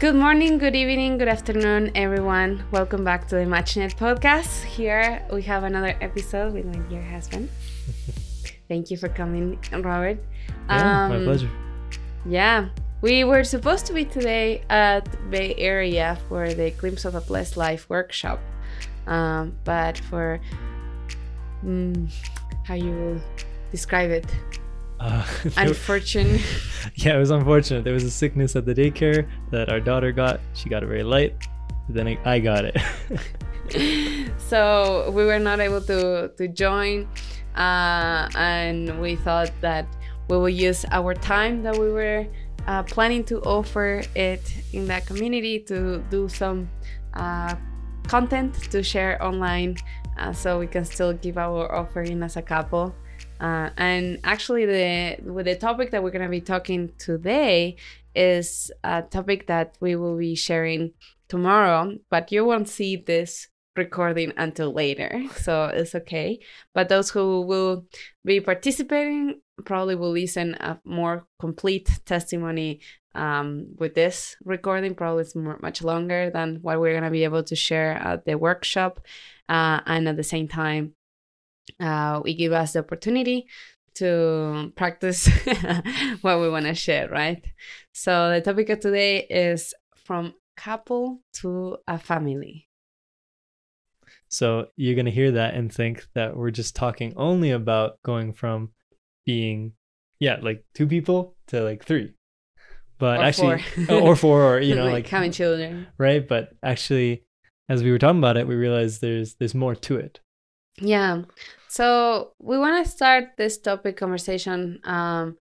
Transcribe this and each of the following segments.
Good morning, good evening, good afternoon, everyone. Welcome back to the MatchNet podcast. Here we have another episode with my dear husband. Thank you for coming, Robert. Yeah, my Um, pleasure. Yeah, we were supposed to be today at Bay Area for the Glimpse of a Blessed Life workshop, um, but for mm, how you will describe it, Uh, unfortunate. yeah, it was unfortunate. There was a sickness at the daycare that our daughter got. She got it very light. But then I, I got it. so we were not able to to join, uh, and we thought that we will use our time that we were uh, planning to offer it in that community to do some uh, content to share online, uh, so we can still give our offering as a couple. Uh, and actually, the with the topic that we're gonna be talking today is a topic that we will be sharing tomorrow, but you won't see this recording until later, so it's okay. But those who will be participating probably will listen a more complete testimony um, with this recording. Probably it's more, much longer than what we're gonna be able to share at the workshop, uh, and at the same time, uh, we give us the opportunity to practice what we want to share, right? So the topic of today is from couple to a family. so you're going to hear that and think that we're just talking only about going from being, yeah, like two people to like three. But Or actually, four. or four, or, you know, like, having children. right? But actually, as we were talking about it, we realized there's there's more to it. Yeah. So we want to start this topic conversation. Um,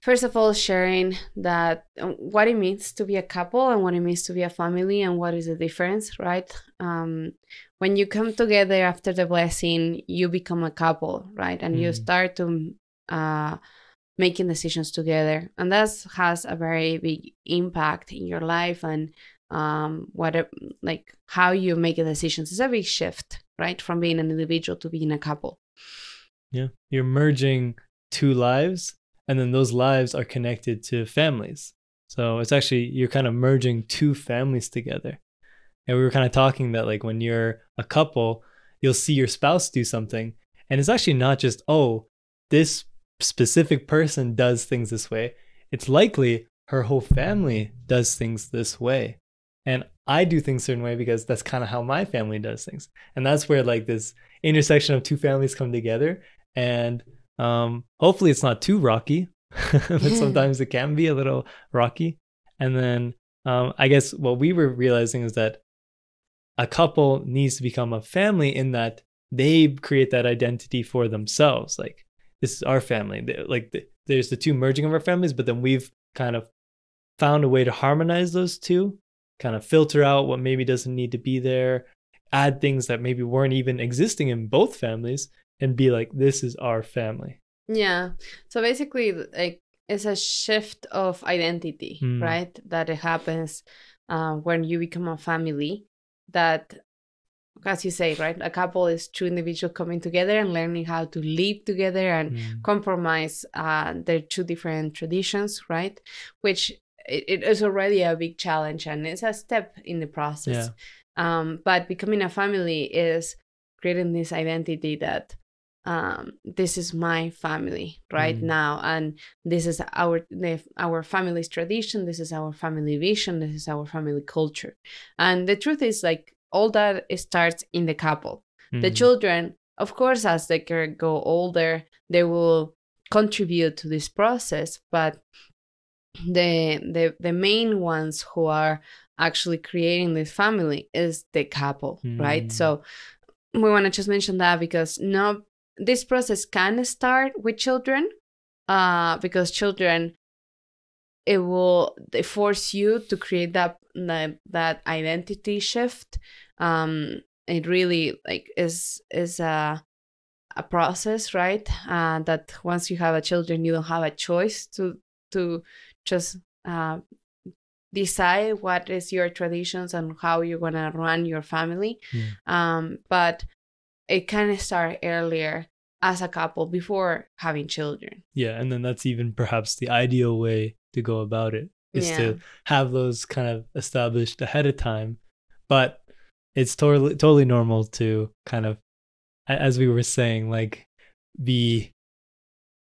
first of all, sharing that uh, what it means to be a couple and what it means to be a family and what is the difference, right? Um, when you come together after the blessing, you become a couple, right? And you Mhm. start to uh, making decisions together, and that has a very big impact in your life and um what it- like how you make decisions is a big shift right from being an individual to being a couple Yeah. You're merging two lives, and then those lives are connected to families. So it's actually, you're kind of merging two families together. And we were kind of talking that, like, when you're a couple, you'll see your spouse do something. And it's actually not just, oh, this specific person does things this way. It's likely her whole family does things this way. And I do things certain way because that's kind of how my family does things. And that's where like this intersection of two families come together. And um, hopefully it's not too rocky but sometimes it can be a little rocky. And then um, i guess what we were realizing is that a couple needs to become a family in that they create that identity for themselves. Like this is our family. Like there's the two merging of our families but then we've kind of found a way to harmonize those two kind of filter out what maybe doesn't need to be there add things that maybe weren't even existing in both families and be like this is our family yeah so basically like it's a shift of identity Mm. right that it happens uh, when you become a family that as you say right a couple is two individuals coming together and learning how to live together and Mm. compromise uh, their two different traditions, right? Which it, it is already a big challenge and it's a step in the process. Um, but becoming a family is creating this identity that um, this is my family right Mm. now, and this is our the, our family's tradition. This is our family vision. This is our family culture. And the truth is, like all that starts in the couple the Mm. children of course as they go older they will contribute to this process but the the the main ones who are actually creating this family is the couple right? Mm. so we want to just mention that because no this process can start with children uh because children it will they force you to create that that, that identity shift. Um it really like is is a a process right? Uh, that once you have a children you don't have a choice to to just uh, decide what is your traditions and how you're gonna run your family Yeah. um but it can start earlier as a couple before having children Yeah, and then that's even perhaps the ideal way to go about it. is Yeah. to have those kind of established ahead of time. But it's totally totally normal to kind of as we were saying, like be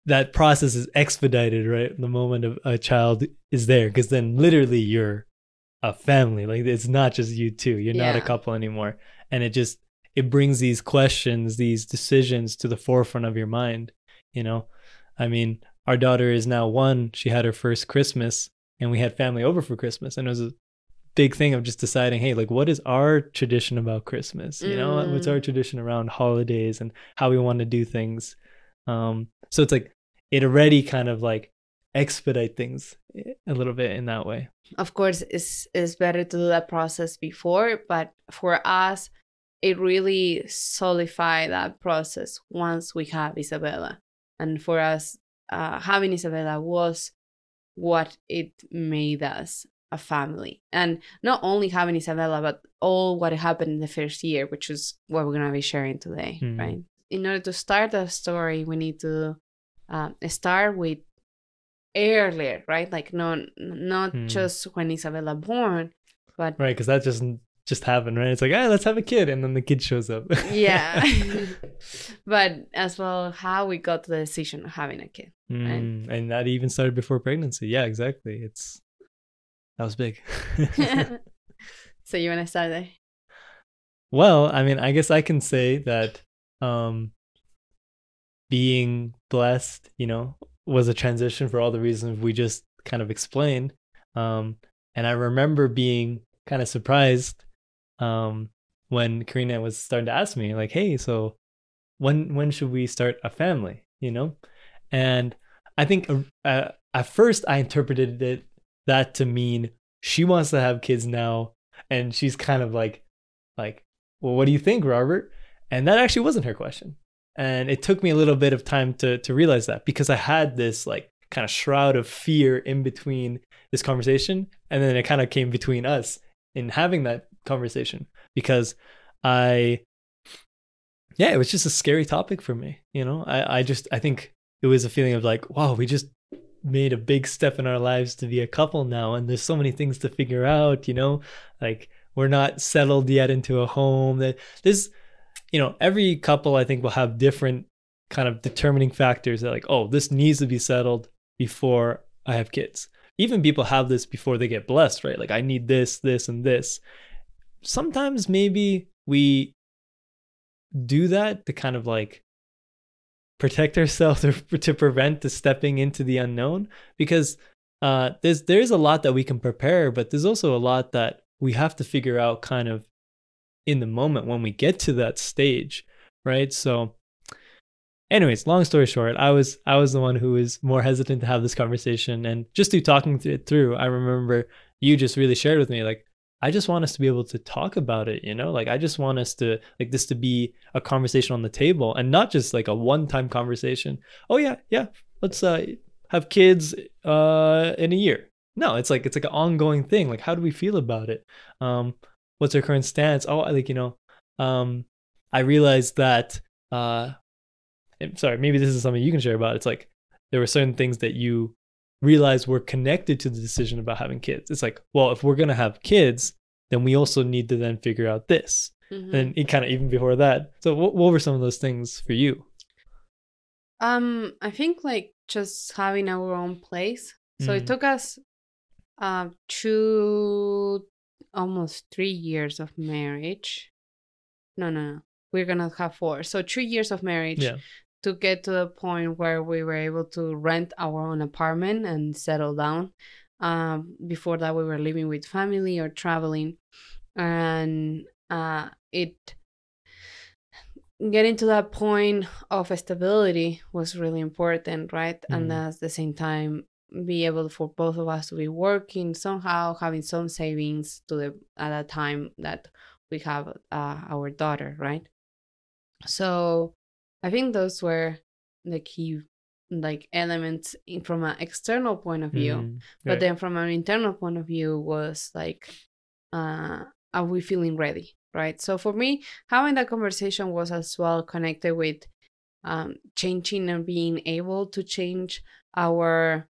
that process is expedited, right? The moment of a child is there, because then literally you're a family. Like it's not just you two. You're not a couple anymore. And it just it brings these questions, these decisions to the forefront of your mind. You know, I mean, our daughter is now one. She had her first Christmas, and we had family over for Christmas, and it was a big thing of just deciding, hey, like, what is our tradition about Christmas? You know, what's Mm. our tradition around holidays and how we want to do things. Um, so it's like it already kind of like expedite things a little bit in that way. of course it's, it's better to do that process before but for us it really solidified that process once we have isabella and for us uh, having isabella was what it made us a family and not only having isabella but all what happened in the first year which is what we're going to be sharing today Mhm. right in order to start that story we need to um, start with earlier right like not not Hmm. just when isabella born but Right. Cause that just just happened, right? It's like, ah, let's have a kid. And then the kid shows up. yeah but as well how we got to the decision of having a kid Mm, and that even started before pregnancy. Yeah, exactly. It's that was big. so you want to start there well, I mean, I guess I can say that um being blessed, you know, was a transition for all the reasons we just kind of explained. Um and I remember being kind of surprised um when Carina was starting to ask me like, "Hey, so when when should we start a family?" you know? And I think uh, uh, at first I interpreted it that to mean she wants to have kids now and she's kind of like like well what do you think robert and that actually wasn't her question. And it took me a little bit of time to to realize that because i had this like kind of shroud of fear in between this conversation. And then it kind of came between us in having that conversation because i yeah it was just a scary topic for me you know? I i just i think it was a feeling of like wow we just made a big step in our lives to be a couple now. And there's so many things to figure out you know? Like we're not settled yet into a home that this you know every couple i think will have different kind of determining factors that like oh this needs to be settled before i have kids. Even people have this before they get blessed right? Like i need this this and this. Sometimes maybe we do that to kind of like protect ourselves or to prevent the stepping into the unknown because uh there's there's a lot that we can prepare but there's also a lot that we have to figure out kind of in the moment when we get to that stage right? So anyways long story short i was i was the one who was more hesitant to have this conversation. And just through talking it through i remember you just really shared with me like i just want us to be able to talk about it you know? Like i just want us to like this to be a conversation on the table and not just like a one time conversation. Oh yeah yeah let's uh have kids uh in a year. No it's like it's like an ongoing thing. Like how do we feel about it? Um what's our current stance oh I like you know um i realized that uh sorry maybe this is something you can share about it's like there were certain things that you realized were connected to the decision about having kids it's like well if we're going to have kids then we also need to then figure out this Mhm. and it kind of even before that so what, what were some of those things for you Um, I think like just having our own place. So it Mm. took us uh two almost three years of marriage. No, no, no. We're gonna have four. So three years of marriage yeah to get to the point where we were able to rent our own apartment and settle down. Um, before that, we were living with family or traveling, and uh, it getting to that point of stability was really important, right? And Mhm. at the same time, be able for both of us to be working somehow, having some savings to the at that time that we have uh, our daughter, right? So I think those were the key like elements in, from an external point of view Mm, but right. then from an internal point of view was like uh are we feeling ready right so for me having that conversation was as well connected with um changing and being able to change our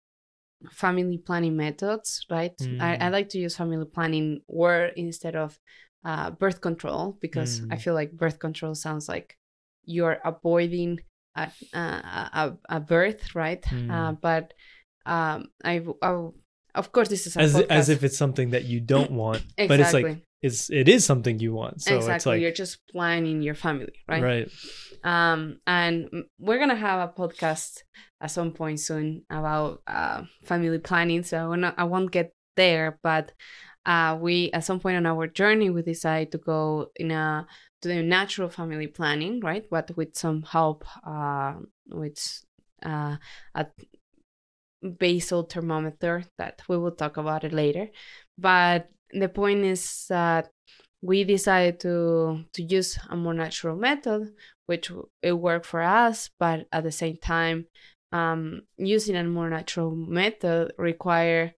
family planning methods, right? I, I Mm. like to use family planning word instead of uh, birth control because I Mm. feel like birth control sounds like you're avoiding a, a, a, a birth, right? Uh, Mm. but um, I, I, of course, this is a as as if it's something that you don't want, exactly, but it's like it's it is something you want. So exactly. it's like you're just planning your family, right? right. um and we're gonna have a podcast at some point soon about uh family planning so i wanna, i won't get there but uh we at some point on our journey we decide to go in a to the natural family planning right but with some help uh with uh a basal thermometer that we will talk about it later but the point is that we decided to to use a more natural method which it worked for us but at the same time um, using a more natural method require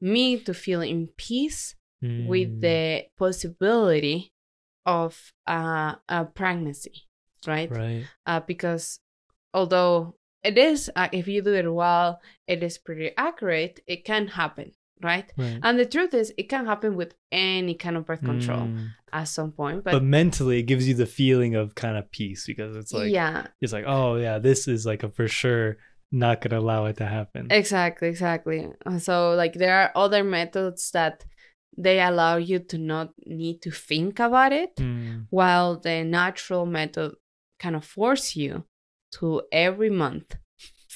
me to feel in peace with Mm, the possibility of uh, a pregnancy right, right. Uh, because although it is uh, if you do it well it is pretty accurate it can happen right Right. and the truth is it can happen with any kind of birth control Mm. at some point But, but, mentally, it gives you the feeling of kind of peace because it's like yeah it's like oh yeah, this is like a for sure not gonna allow it to happen. Exactly, exactly. So like there are other methods that they allow you to not need to think about it, Mm, while the natural method kind of force you to every month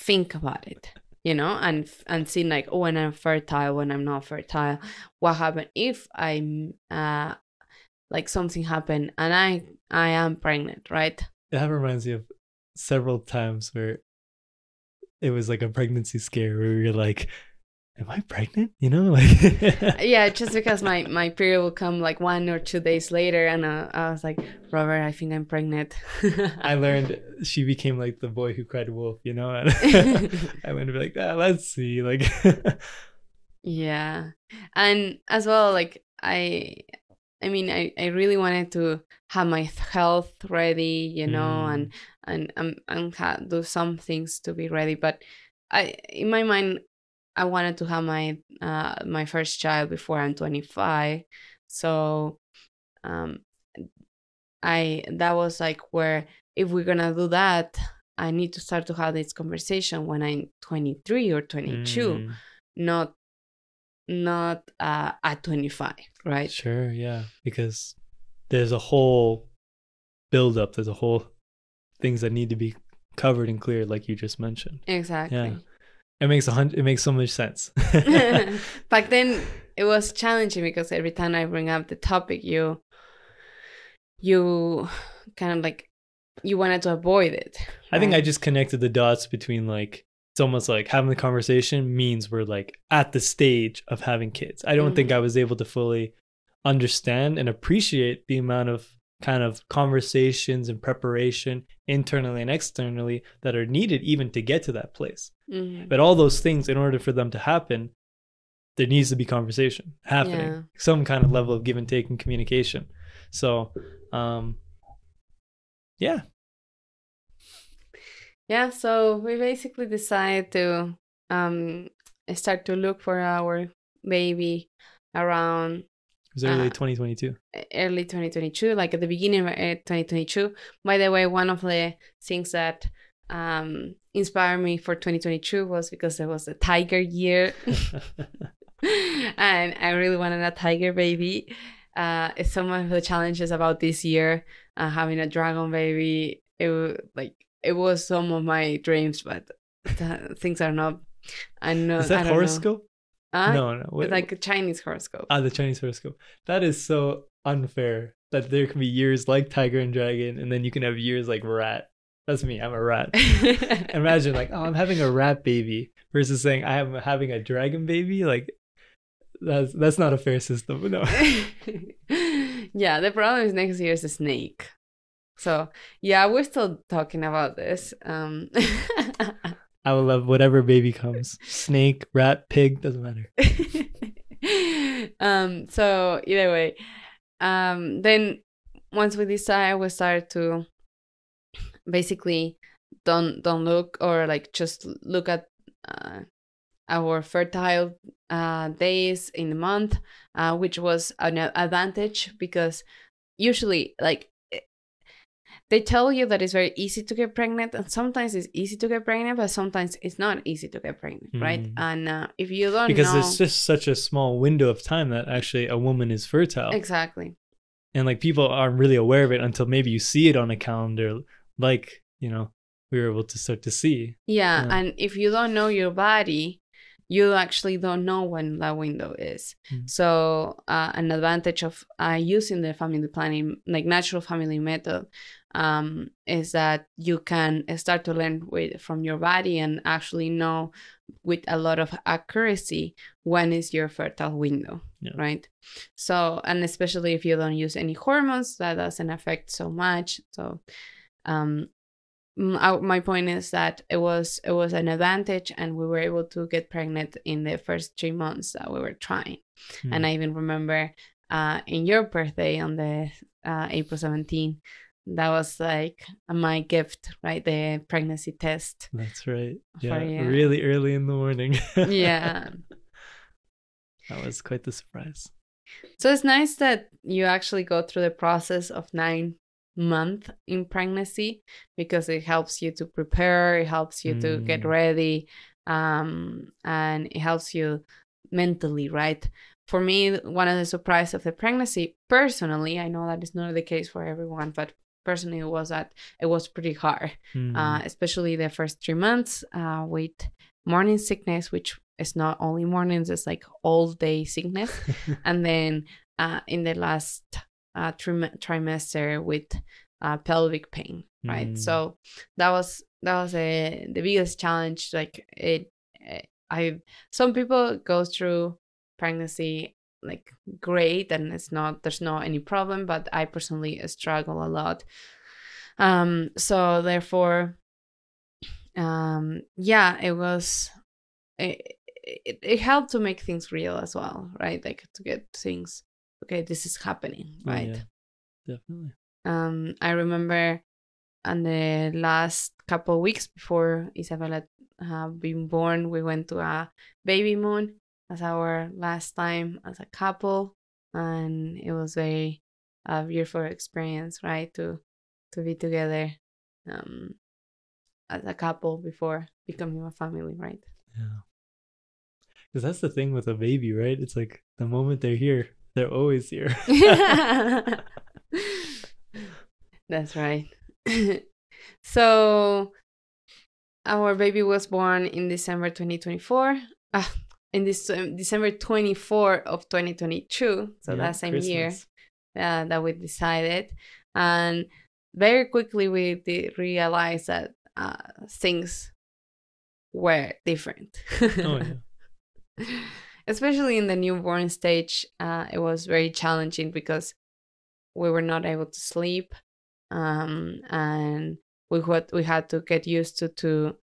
think about it, you know, and and seeing like oh when I'm fertile, when I'm not fertile, what happened if I'm uh like something happened and I I am pregnant, right? that reminds me of several times where it was like a pregnancy scare where you're like, "Am I pregnant?" You know, like yeah just because my my period will come like one or two days later and uh, i was like robert i think i'm pregnant I learned she became like the boy who cried wolf, you know. And I went to be like, ah, let's see, like, yeah and as well like i i mean i i really wanted to have my health ready you know Mm. and and um, and ha- do some things to be ready but i in my mind i wanted to have my uh my first child before i'm 25 so um i that was like where if we're gonna do that i need to start to have this conversation when i'm 23 or 22 Mm, not not uh, at 25 right sure, yeah, because there's a whole build up. There's a whole things that need to be covered and cleared, like you just mentioned. exactly It makes a hundred. It makes so much sense. back then it was challenging because every time i bring up the topic you you kind of like you wanted to avoid it I think I just connected the dots between like it's almost like having the conversation means we're like at the stage of having kids. I don't think mm-hmm. I was able to fully understand and appreciate the amount of kind of conversations and preparation internally and externally that are needed even to get to that place. Mhm. But all those things in order for them to happen there needs to be conversation happening. Yeah. Some kind of level of give and take and communication. So, um yeah, yeah so we basically decided to um start to look for our baby around was early Uh, 2022. early 2022 like at the beginning of uh, 2022 by the way one of the things that um inspired me for 2022 was because it was a tiger year and i really wanted a tiger baby uh some of the challenges about this year uh, having a dragon baby it was like it was some of my dreams but th- things are not i know Is that horoscope? know. Uh, no, no. What, it's like a chinese horoscope ah, the Chinese horoscope. That is so unfair. That there can be years like tiger and dragon, and then you can have years like rat. That's me. I'm a rat. Imagine like, oh, I'm having a rat baby versus saying I am having a dragon baby. Like, that's that's not a fair system. No. yeah, the problem is next year is a snake. So yeah, we're still talking about this. Um, I will love whatever baby comes. Snake, rat, pig, doesn't matter. um, so either way, um, then once we decide, we start to basically don't don't look or like just look at uh, our fertile uh, days in the month, uh, which was an advantage because usually, like, they tell you that it's very easy to get pregnant, and sometimes it's easy to get pregnant, but sometimes it's not easy to get pregnant, right? Mm. And uh, if you don't know because know it's just such a small window of time that actually a woman is fertile. exactly, and like people aren't really aware of it until maybe you see it on a calendar like you know we were able to start to see yeah, Yeah. and if you don't know your body, you actually don't know when that window is. Mm. So uh, an advantage of uh, using the family planning, like natural family method, um, is that you can start to learn with from your body and actually know with a lot of accuracy when is your fertile window, Yeah. right? So and especially if you don't use any hormones, that doesn't affect so much. So um my point is that it was it was an advantage and we were able to get pregnant in the first three months that we were trying. Hmm. and i even remember uh in your birthday on the uh april 17 that was like my gift right? The pregnancy test. That's right. Yeah you. really early in the morning. Yeah. That was quite the surprise. So it's nice that you actually go through the process of nine month in pregnancy because it helps you to prepare it helps you to get Mm. ready um and it helps you mentally right for me one of the surprise of the pregnancy personally i know that is not the case for everyone but personally it was that it was pretty hard Hmm. uh, especially the first three months uh, with morning sickness which is not only mornings it's like all day sickness and then uh, in the last uh, trim- trimester with uh, pelvic pain right? Mm. so that was that was a the biggest challenge like it eh, i some people go through pregnancy like great and it's not there's not any problem but i personally struggle a lot. Um so therefore um yeah it was it, it, it helped to make things real as well right? Like to get things okay this is happening Oh, right? yeah, definitely. Um i remember on the last couple of weeks before isabella uh, been born we went to a baby moon as our last time as a couple and it was very a beautiful experience right to to be together um as a couple before becoming a family right? Yeah. Because that's the thing with a baby right? It's like the moment they're here they're always here That's right. so our baby was born in December 2024. Ah, in this um, December 24 of 2022. So Yeah, that same year uh, that we decided, and very quickly we did realize that uh, things were different. oh yeah especially in the newborn stage uh, it was very challenging because we were not able to sleep um, and we had we had to get used to to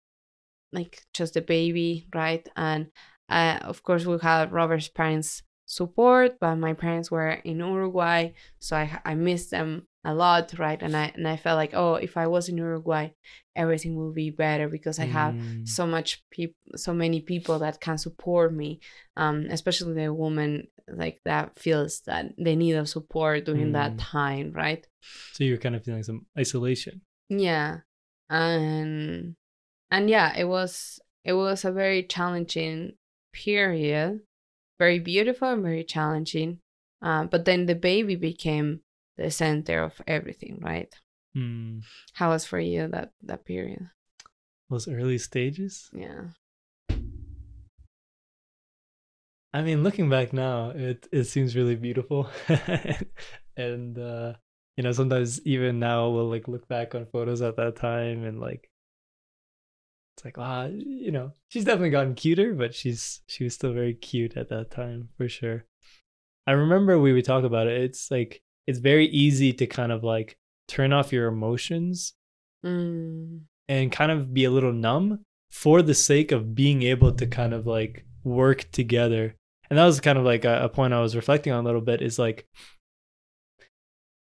like just the baby right? And uh, of course we had robert's parents support but my parents were in uruguay so i i missed them a lot right? And i and i felt like oh if i was in uruguay everything will be better because i have Mm, so much people so many people that can support me um especially the woman like that feels that they need a support during that Mm. time right? So you're kind of feeling some isolation. Yeah and and yeah it was it was a very challenging period very beautiful and very challenging. Um, but then the baby became the center of everything right? Hmm. how was for you that that period? Those early stages? Yeah. I mean, looking back now, it it seems really beautiful, and uh, you know, sometimes even now we'll like look back on photos at that time and like, it's like, ah, you know, she's definitely gotten cuter, but she's she was still very cute at that time for sure. I remember we would talk about it. It's like it's very easy to kind of like turn off your emotions mm, and kind of be a little numb for the sake of being able to kind of like work together. And that was kind of like a, a point I was reflecting on a little bit is like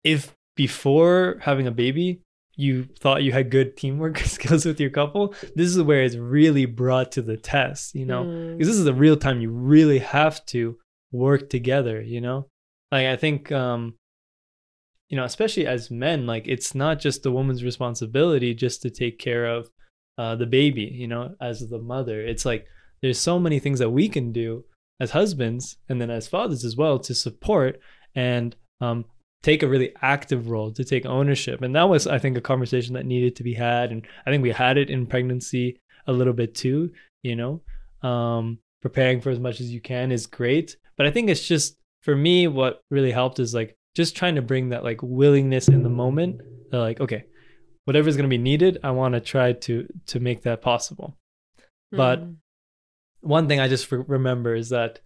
if before having a baby, you thought you had good teamwork skills with your couple, this is where it's really brought to the test, you know? Mm. Because this is the real time you really have to work together, you know? Like I think um you know, especially as men, like it's not just the woman's responsibility just to take care of uh the baby, you know, as the mother. It's like there's so many things that we can do as husbands and then as fathers as well to support and um take a really active role to take ownership. And that was i think a conversation that needed to be had. And i think we had it in pregnancy a little bit too you know? Um preparing for as much as you can is great. But i think it's just for me what really helped is like just trying to bring that like willingness in the moment like okay whatever's going to be needed i want to try to to make that possible. But Mm. one thing I just re- remember is that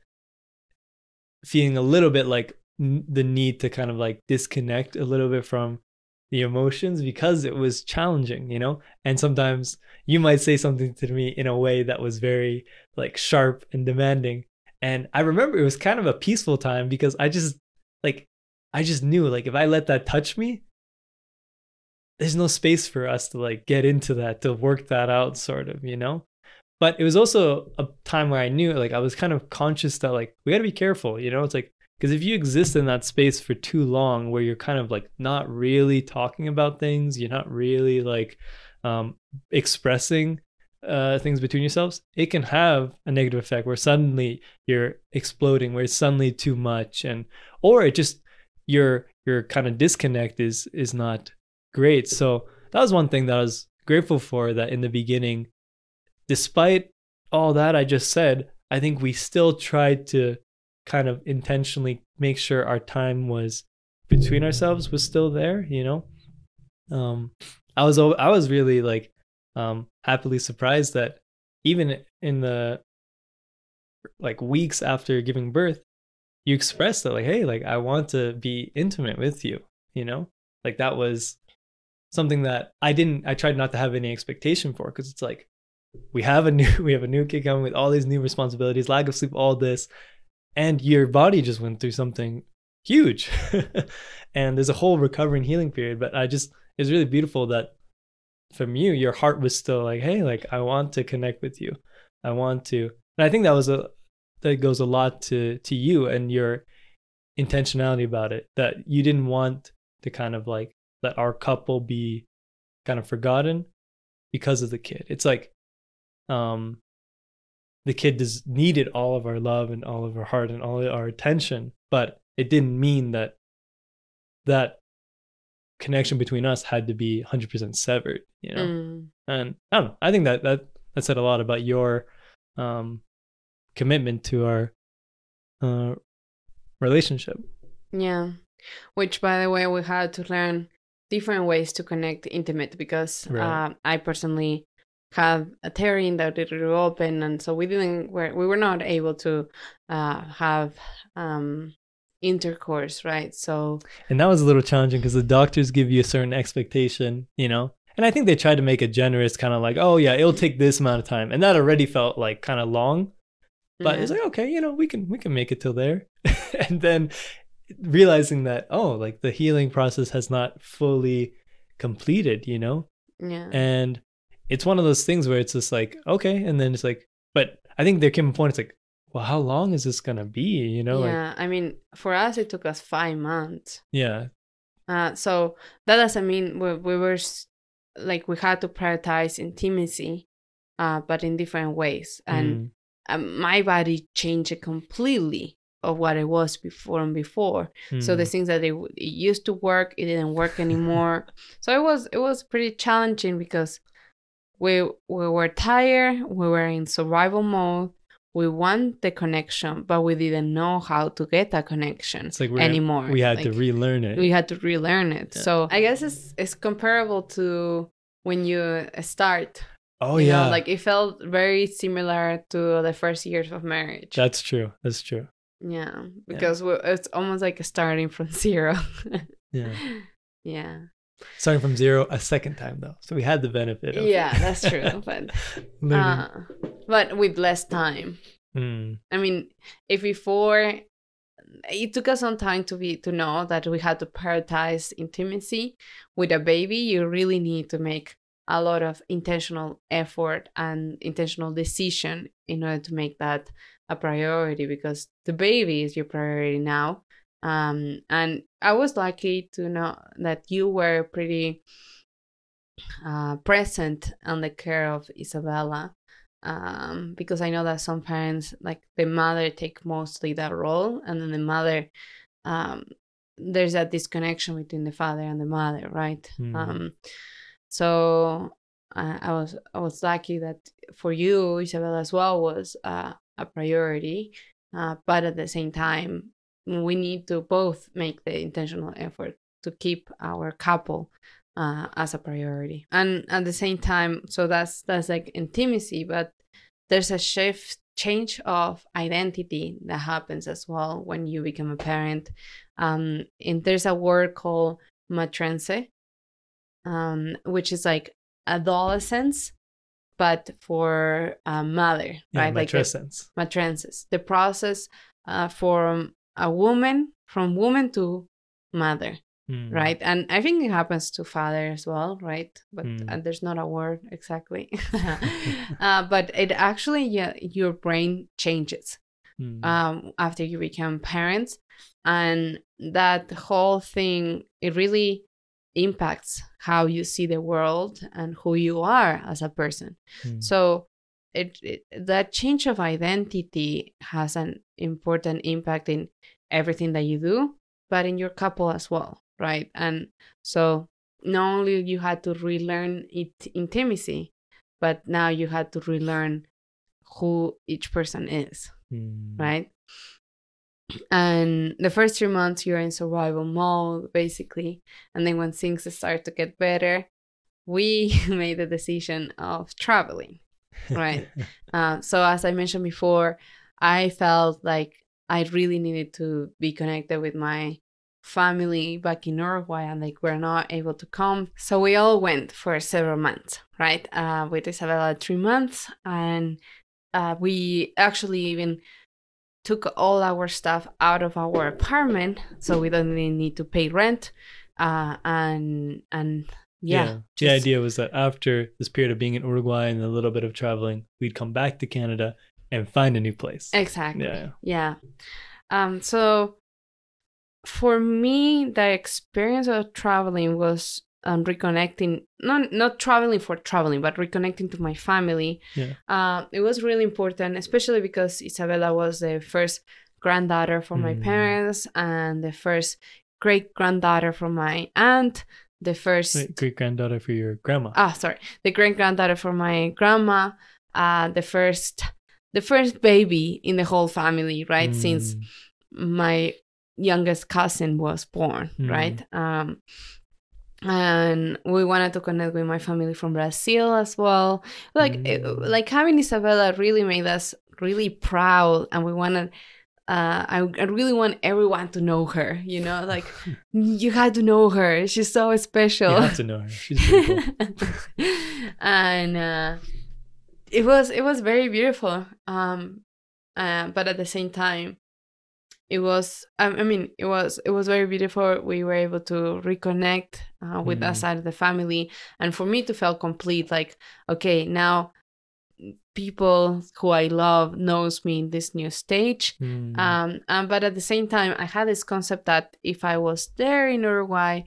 feeling a little bit like the need to kind of like disconnect a little bit from the emotions because it was challenging, you know? And sometimes you might say something to me in a way that was very like sharp and demanding. And I remember it was kind of a peaceful time because I just like I just knew like if I let that touch me, there's no space for us to like get into that to work that out sort of, you know? but it was also a time where I knew like I was kind of conscious that like we got to be careful, you know? It's like because if you exist in that space for too long where you're kind of like not really talking about things, you're not really like um expressing uh things between yourselves, it can have a negative effect where suddenly you're exploding, where it's suddenly too much and or it just your your kind of disconnect is is not great. So that was one thing that I was grateful for that in the beginning despite all that I just said, I think we still tried to kind of intentionally make sure our time was between ourselves was still there, you know. Um I was I was really like um happily surprised that even in the like weeks after giving birth, you expressed that like hey, like I want to be intimate with you, you know? Like that was something that I didn't I tried not to have any expectation for because it's like we have a new we have a new kid coming with all these new responsibilities lack of sleep all this and your body just went through something huge. And there's a whole recovering healing period but i just it's really beautiful that from you your heart was still like hey like i want to connect with you. I want to and i think that was a that goes a lot to to you and your intentionality about it that you didn't want to kind of like let our couple be kind of forgotten because of the kid. It's like um the kid does needed all of our love and all of our heart and all of our attention but it didn't mean that that connection between us had to be 100% severed you know Mm. and i don't know i think that that that said a lot about your um commitment to our uh relationship Yeah. Which, by the way, we had to learn different ways to connect intimate because Right. uh, I personally have a theory that it grew open, and so we didn't. We're, we were not able to uh, have um, intercourse, right? So and that was a little challenging because the doctors give you a certain expectation you know? And i think they tried to make it generous kind of like oh yeah it'll take this amount of time. And that already felt like kind of long. But it's like okay you know we can we can make it till there. And then realizing that oh like the healing process has not fully completed you know? Yeah, and it's one of those things where it's just like okay and then it's like but i think there came a point it's like well how long is this gonna be you know like yeah. I mean, for us, it took us five months. yeah Uh, so that doesn't mean we, we were like we had to prioritize intimacy, uh, but in different ways. And Mm. um, my body changed completely of what it was before and before. So the Mm. things that it, it used to work, it didn't work anymore. so it was it was pretty challenging because we we were tired, we were in survival mode. We want the connection, but we didn't know how to get that connection it's like anymore. we had to relearn it we had to relearn it. Yeah. So I guess it's it's comparable to when you uh, start. oh you yeah know, like it felt very similar to the first years of marriage. that's true that's true yeah, because we it's almost like starting from zero. yeah yeah, starting from zero a second time though so we had the benefit of yeah, that's true. But uh, but with less time. Mm. I mean, if before it took us some time to be to know that we had to prioritize intimacy with a baby you really need to make a lot of intentional effort and intentional decision in order to make that a priority because the baby is your priority now um, and i was lucky to know that you were pretty uh, present on the care of isabella um, because I know that some parents, like the mother, take mostly that role, and then the mother, um, there's that disconnection between the father and the mother, right? Mm. Um, so I, I was I was lucky that for you, Isabella, as well, was uh, a priority, uh, but at the same time, we need to both make the intentional effort to keep our couple uh, as a priority. And at the same time so that's that's like intimacy but there's a shift change of identity that happens as well when you become a parent. Um and there's a word called matrense um which is like adolescence but for a mother Yeah, right? Like matrescence. matrenses the process uh, from a woman from woman to mother Mm. right and i think it happens to father as well right but Mm. there's not a word exactly uh, but it actually yeah your brain changes Mm. um, after you become parents and that whole thing it really impacts how you see the world and who you are as a person Mm. so it, it that change of identity has an important impact in everything that you do but in your couple as well right? And so not only you had to relearn it intimacy but now you had to relearn who each person is Mm. right? And the first three months you're in survival mode basically. And then when things start to get better we made the decision of traveling right. uh, so as i mentioned before i felt like i really needed to be connected with my family back in uruguay and like we're not able to come. So we all went for several months right? Uh, with isabella three months. And uh, we actually even took all our stuff out of our apartment so we don't even need to pay rent. Uh, and and yeah, the just- idea was that after this period of being in Uruguay and a little bit of traveling, we'd come back to Canada and find a new place. exactly Yeah. yeah um so for me the experience of traveling was um, reconnecting not not traveling for traveling but reconnecting to my family Yeah. uh, it was really important especially because isabella was the first granddaughter for my Mm. parents and the first great granddaughter for my aunt the first Great granddaughter for your grandma. ah sorry the great granddaughter for my grandma uh the first the first baby in the whole family right since Mm. my youngest cousin was born Mm. right um and we wanted to connect with my family from brazil as well like it- Mm. like having isabella really made us really proud and we wanted uh, I, I really want everyone to know her you know like you had to know her she's so special You have to know her. She's cool. and uh, it was it was very beautiful um uh, but at the same time it was I, I mean it was it was very beautiful we were able to reconnect uh, with that Mm. side of the family and for me to feel complete like okay now people who i love knows me in this new stage Mm. um, um, but at the same time, I had this concept that if I was there in Uruguay,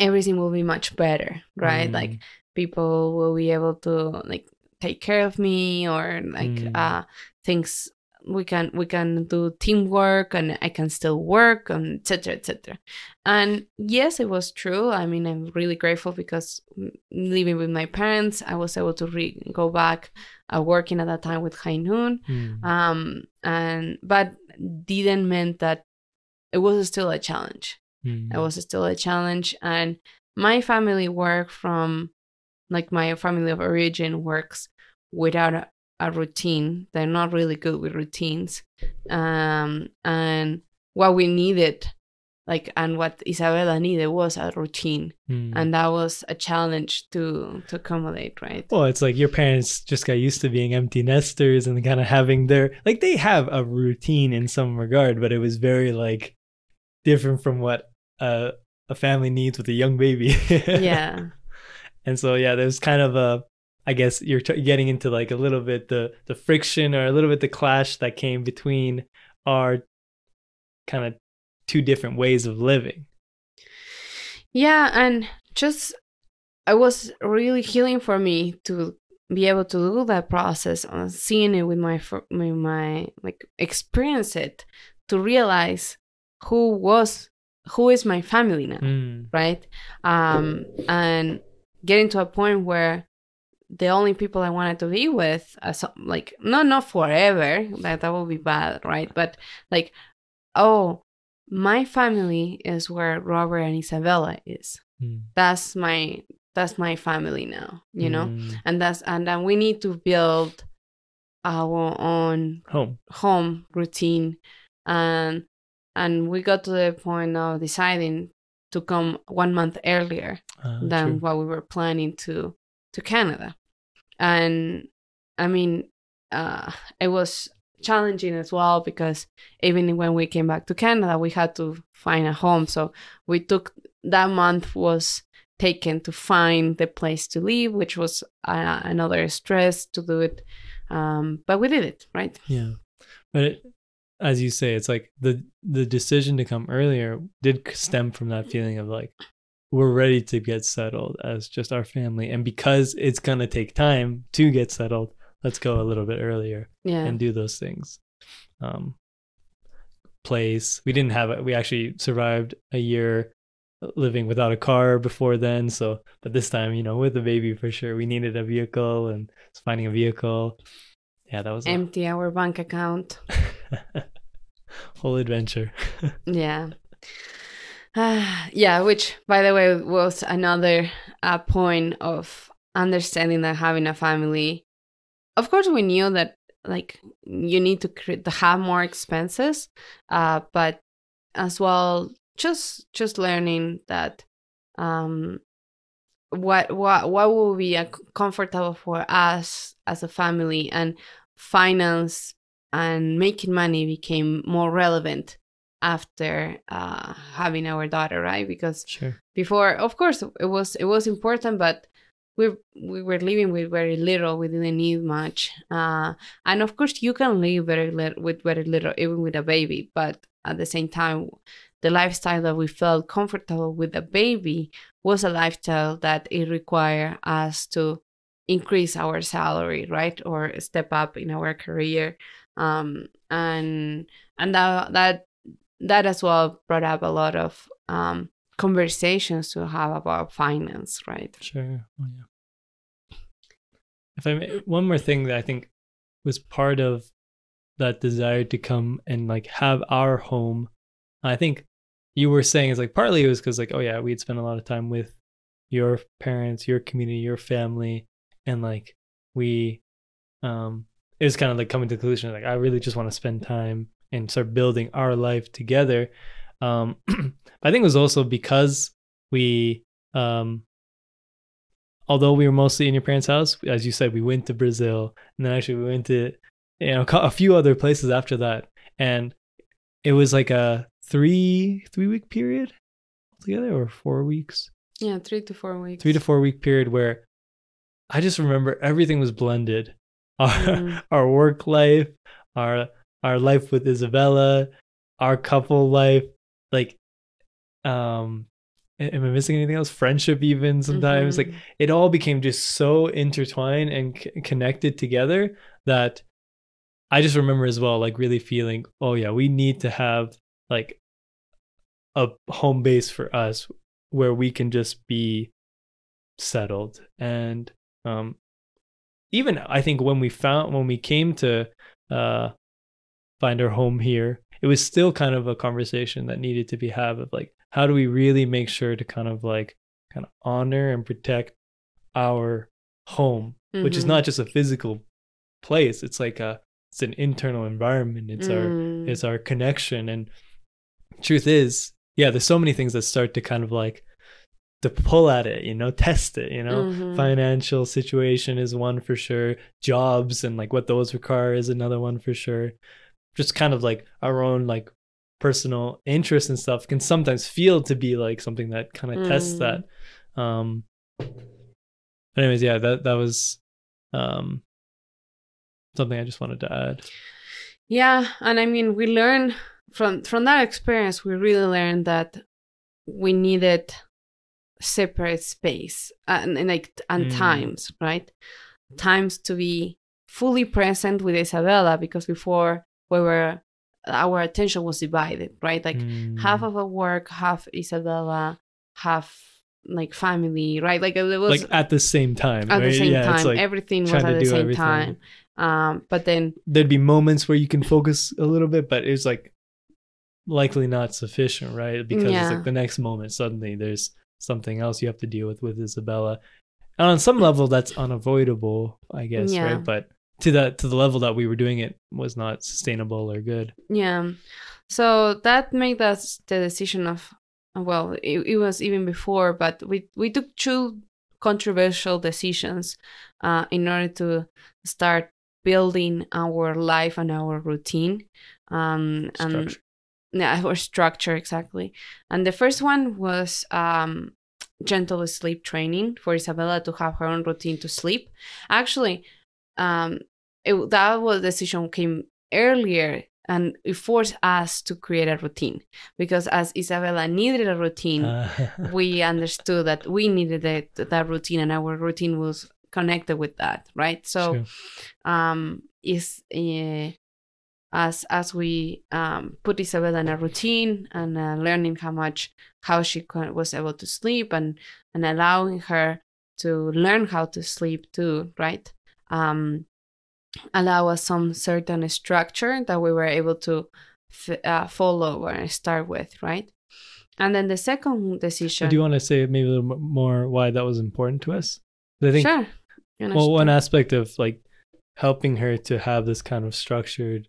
everything will be much better, right? Mm. Like people will be able to like take care of me, or like Mm. uh, things we can we can do teamwork, and I can still work, and etc. etc. And yes, it was true. I mean, I'm really grateful because living with my parents, I was able to re- go back uh, working at that time with High Noon Mm. um and but didn't mean that it was still a challenge Mm. it was still a challenge and my family work from like my family of origin works without a, a routine they're not really good with routines um and what we needed like and what Isabella needed was a routine, Mm. and that was a challenge to to accommodate, right? well, it's like your parents just got used to being empty nesters and kind of having their like they have a routine in some regard, but it was very like different from what uh, a family needs with a young baby. yeah, and so yeah, there's kind of a I guess you're t- getting into like a little bit the the friction or a little bit the clash that came between our kind of two different ways of living. yeah, and just it was really healing for me to be able to do that process on seeing it with my with my like experience it to realize who was who is my family now Mm. right um and getting to a point where the only people i wanted to be with uh, so, like not not forever that that would be bad right but like oh my family is where robert and isabella is Mm. that's my that's my family now you know Mm. and that's and then we need to build our own home. home routine and and we got to the point of deciding to come one month earlier Uh, than true. what we were planning to to canada. And i mean uh it was challenging as well because even when we came back to canada we had to find a home. So we took that month was taken to find the place to live which was uh, another stress to do it. Um but we did it right? Yeah, but it, as you say, it's like the the decision to come earlier did stem from that feeling of like we're ready to get settled as just our family, and because it's gonna take time to get settled, let's go a little bit earlier yeah and do those things. Um, place we didn't have it. We actually survived a year living without a car before then. So, but this time, you know, with the baby for sure, we needed a vehicle and finding a vehicle. Yeah, that was a empty our bank account whole adventure. Yeah. Ah, yeah, which, by the way, was another uh, point of understanding that having a family. Of course, we knew that like you need to, have more expenses, uh, but as well, just just learning that um, what what what will be uh, comfortable for us as a family and finance and making money became more relevant after uh, having our daughter, right? Because Sure. before, of course, it was it was important, but we we were living with very little. We didn't need much, uh, and of course, you can live very little with very little, even with a baby. But at the same time, the lifestyle that we felt comfortable with a baby was a lifestyle that it required us to increase our salary, right, or step up in our career, um, and and that that that as well brought up a lot of um, conversations to have about finance, right? Sure. Oh, yeah. If I may, one more thing that I think was part of that desire to come and like have our home, I think you were saying is like partly it was because like oh yeah we'd spent a lot of time with your parents, your community, your family, and like we, um, it was kind of like coming to the conclusion like I really just want to spend time and start building our life together. Um, I think it was also because we um although we were mostly in your parents' house, as you said, we went to Brazil, and then actually we went to you know a few other places after that, and it was like a three three week period together or four weeks, Yeah, three to four weeks. three to four week period where I just remember everything was blended, our Mm. our work life, our our life with Isabella, our couple life, like um. Am I missing anything else? Friendship, even sometimes, like Mhm. it all became just so intertwined and c- connected together that I just remember as well, like really feeling, oh yeah, we need to have like a home base for us where we can just be settled. And um, even I think when we found when we came to uh, find our home here, it was still kind of a conversation that needed to be had of like, how do we really make sure to kind of like kind of honor and protect our home, which is Mhm. not just a physical place. It's like a it's an internal environment. It's our Mm. it's our connection. And truth is, yeah, there's so many things that start to kind of like to pull at it, you know, test it, you know. Mhm. Financial situation is one for sure. Jobs and like what those require is another one for sure. Just kind of like our own like personal interest and stuff can sometimes feel to be like something that kind of tests Mm. that. Um anyways, yeah, that that was um something I just wanted to add. Yeah, and I mean, we learn from from that experience. We really learned that we needed separate space and, and like and Mm. times, right? Times to be fully present with Isabella because before we were our attention was divided, right? Like half Mm. of our work, half Isabella, half like family, right? Like it was like at the same time. at the same yeah, time. like Everything was at the same everything. time. Um, but then there'd be moments where you can focus a little bit, but it's like likely not sufficient, right? Because it's like the next moment suddenly there's something else you have to deal with with Isabella. And on some level that's unavoidable, I guess, Yeah. right? But to that to the level that we were doing it was not sustainable or good. Yeah. So that made us the decision of well, it, it was even before, but we we took two controversial decisions uh, in order to start building our life and our routine. Um, and yeah, our structure exactly. And the first one was um, gentle sleep training for Isabella to have her own routine to sleep. Actually, um, it, that was decision came earlier and it forced us to create a routine because as Isabella needed a routine, Uh, we understood that we needed it, that routine and our routine was connected with that, right? So Sure. um is uh, as as we um put Isabella in a routine and uh, learning how much how she was able to sleep and and allowing her to learn how to sleep too right um allow us some certain structure that we were able to f- uh, follow or start with right and then the second decision do you want to say maybe a little more why that was important to us? I think sure well one aspect of like helping her to have this kind of structured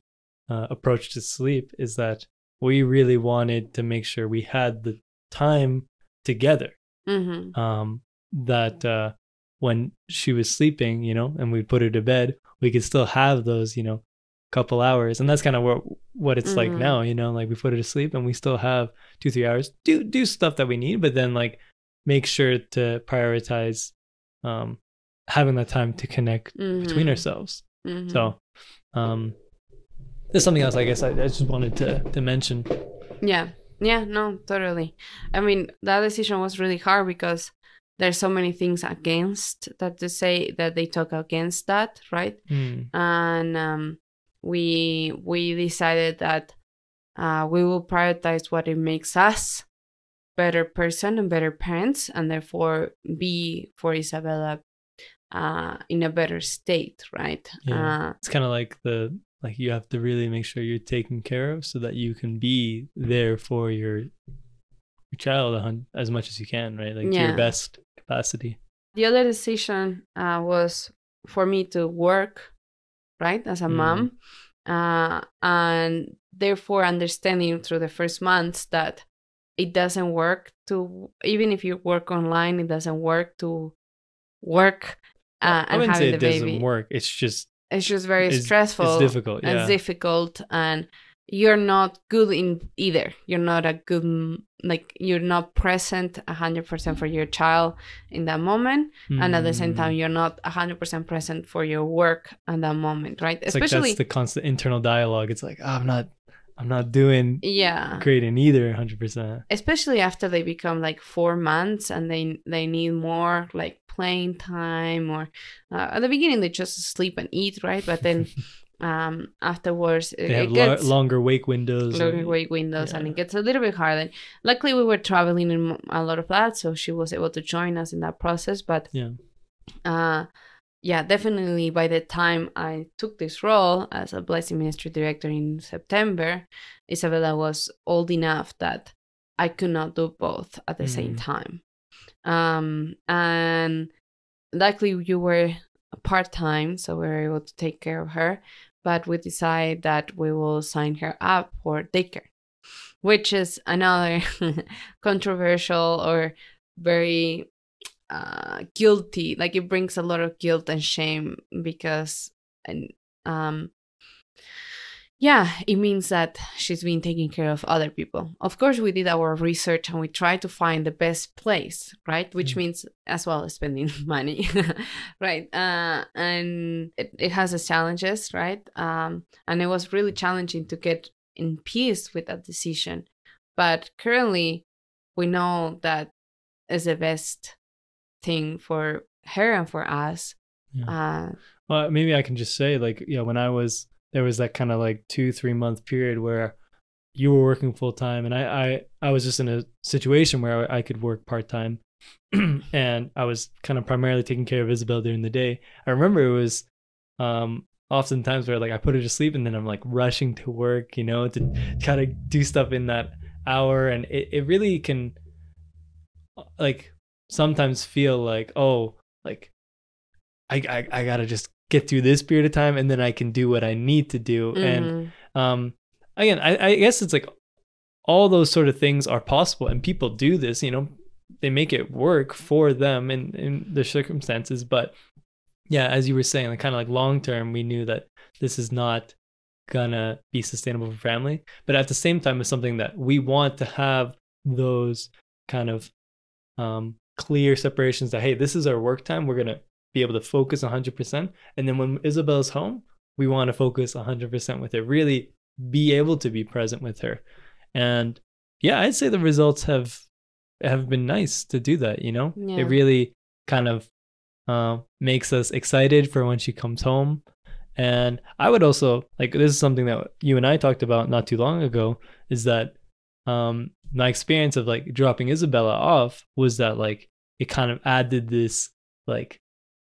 uh, approach to sleep is that we really wanted to make sure we had the time together Mhm. um that uh when she was sleeping you know and we'd put her to bed we could still have those you know couple hours and that's kind of what what it's like Mhm. now you know like we put her to sleep and we still have two three hours do do stuff that we need but then like make sure to prioritize um having that time to connect between Mhm. ourselves Mhm. so um there's something else i guess i, I just wanted to to mention Yeah. Yeah, no, totally. I mean, that decision was really hard because there's so many things against that to say that they talk against that, right? Mm, And um, we we decided that uh, we will prioritize what it makes us better person and better parents, and therefore be for Isabella uh, in a better state, right? Yeah. Uh, it's kind of like the like you have to really make sure you're taken care of so that you can be there for your your child as much as you can right like Yeah. your best capacity. The other decision uh, was for me to work right as a Mm. mom uh, and therefore understanding through the first months that it doesn't work to even if you work online it doesn't work to work uh, i and wouldn't say it the doesn't baby. work it's just it's just very it's, stressful it's difficult and yeah. difficult and you're not good in either. You're not a good like you're not present 100% for your child in that moment and at the same Mm. time you're not 100% present for your work at that moment right? It's like especially that's the constant internal dialogue. It's like oh, i'm not i'm not doing yeah. great in either 100% especially after they become like four months and they they need more like playing time or uh, at the beginning they just sleep and eat right? But then um afterwards it, have it lo- gets longer wake windows longer and- wake windows and it gets a little bit harder. Luckily we were traveling in a lot of that so she was able to join us in that process but yeah. uh yeah definitely by the time i took this role as a blessing ministry director in september isabella was old enough that i could not do both at the same Mm. time. Um and luckily you were part-time so we were able to take care of her but we decide that we will sign her up for daycare which is another controversial or very uh, guilty. Like it brings a lot of guilt and shame because, um, yeah, it means that she's been taking care of other people. Of course, we did our research and we tried to find the best place, right? Which mm. means as well as spending money, right? Uh, and it, it has its challenges, right? Um, and it was really challenging to get in peace with that decision. But currently, we know that is the best thing for her and for us. Yeah. Uh, well, maybe I can just say, like, yeah, when I was there was that kind of like two three month period where you were working full time and I, I I was just in a situation where I, could work part time and I was kind of primarily taking care of Isabel during the day. I remember it was um oftentimes where like I put her to sleep and then I'm like rushing to work, you know, to kind of do stuff in that hour and it, it really can like sometimes feel like, oh, like I, I I gotta just get through this period of time and then I can do what I need to do. Mm-hmm. And um, again, I, I guess it's like all those sort of things are possible and people do this, you know, they make it work for them in, in the circumstances. But yeah, as you were saying, like kind of like long term, we knew that this is not gonna be sustainable for family. But at the same time, it's something that we want to have those kind of um, clear separations that hey, this is our work time. We're gonna be able to focus 100%. And then when Isabel's home, we want to focus 100% with her, really be able to be present with her. And yeah, I'd say the results have have been nice to do that, you know? Yeah. It really kind of uh, makes us excited for when she comes home. And I would also like this is something that you and I talked about not too long ago is that um my experience of like dropping Isabella off was that like it kind of added this like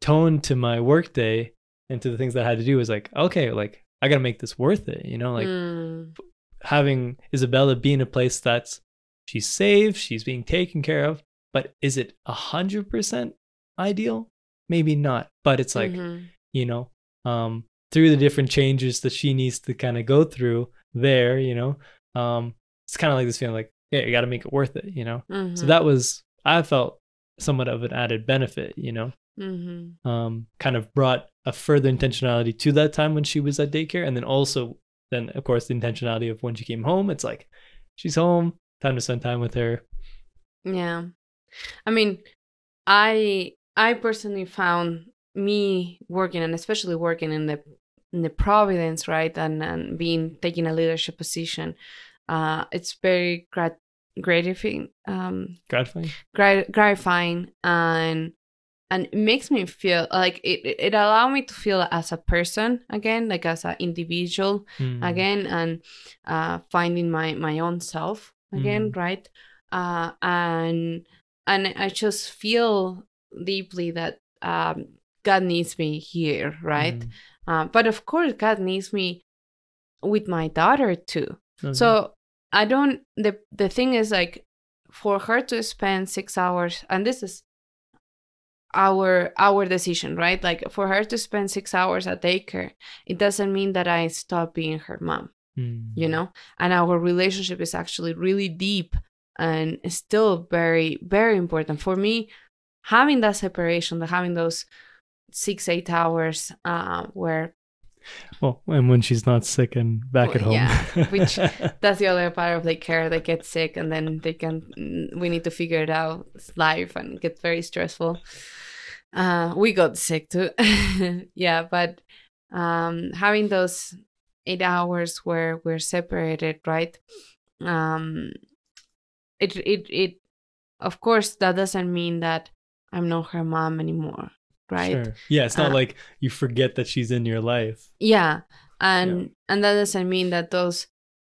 tone to my workday and to the things that I had to do was like, okay, like I got to make this worth it, you know, like mm. having Isabella be in a place that's she's safe, she's being taken care of, but is it a hundred percent ideal? Maybe not, but it's like, mm-hmm. you know, um, through the different changes that she needs to kind of go through there, you know, um, it's kind of like this feeling like, yeah, you got to make it worth it, you know? Mm-hmm. So that was, I felt somewhat of an added benefit, you know? Mm-hmm. um, kind of brought a further intentionality to that time when she was at daycare, and then also then of course the intentionality of when she came home. It's like she's home, time to spend time with her. Yeah, I mean, I I personally found me working and especially working in the in the Providence, right, and and being taking a leadership position, uh, it's very grat- gratifying, um, gratifying, grat- gratifying, and and it makes me feel like it it allowed me to feel as a person again like as an individual mm. again and uh, finding my my own self again mm. right uh, and and i just feel deeply that um, god needs me here right mm. uh, but of course god needs me with my daughter too okay. so i don't the the thing is like for her to spend six hours and this is our our decision right? Like for her to spend six hours at daycare it doesn't mean that i stop being her mom mm. you know? And our relationship is actually really deep and still very very important. For me having that separation having those six eight hours uh, where well, and when she's not sick and back at home. Yeah, which that's the other part of the care. They get sick and then they can. We need to figure it out. It's life and it gets very stressful. Uh, we got sick too. yeah, but um, having those eight hours where we're separated, right? Um, it it it. Of course, that doesn't mean that I'm not her mom anymore, right? Sure. Yeah, it's not uh, like you forget that she's in your life. Yeah, and yeah. and that doesn't mean that those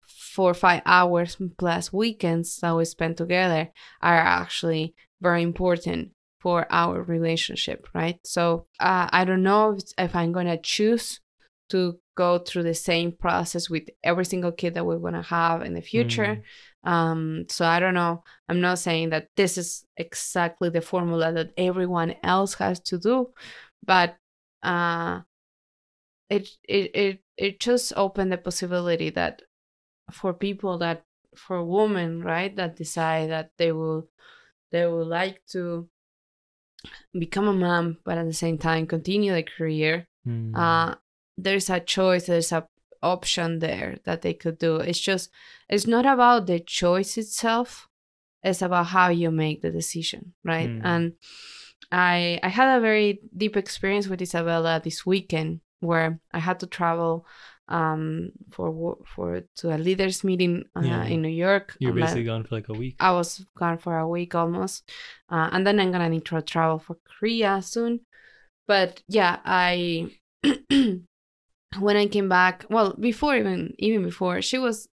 four or five hours plus weekends that we spend together are actually very important for our relationship, right? So uh, I don't know if, if I'm gonna choose to go through the same process with every single kid that we're gonna have in the future. Mm. Um, so I don't know. I'm not saying that this is exactly the formula that everyone else has to do, but uh, it it it it just opened the possibility that for people that for women right that decide that they will they would like to become a mom but at the same time continue their career Mm. uh there's a choice there's a option there that they could do it's just it's not about the choice itself it's about how you make the decision right Mm. and i i had a very deep experience with isabella this weekend where i had to travel um for for to a leaders meeting uh, Yeah. in new york You're basically gone for like a week. I was gone for a week almost, uh, and then I'm gonna need to travel for Korea soon. But yeah, I when I came back, well, before even even before, she was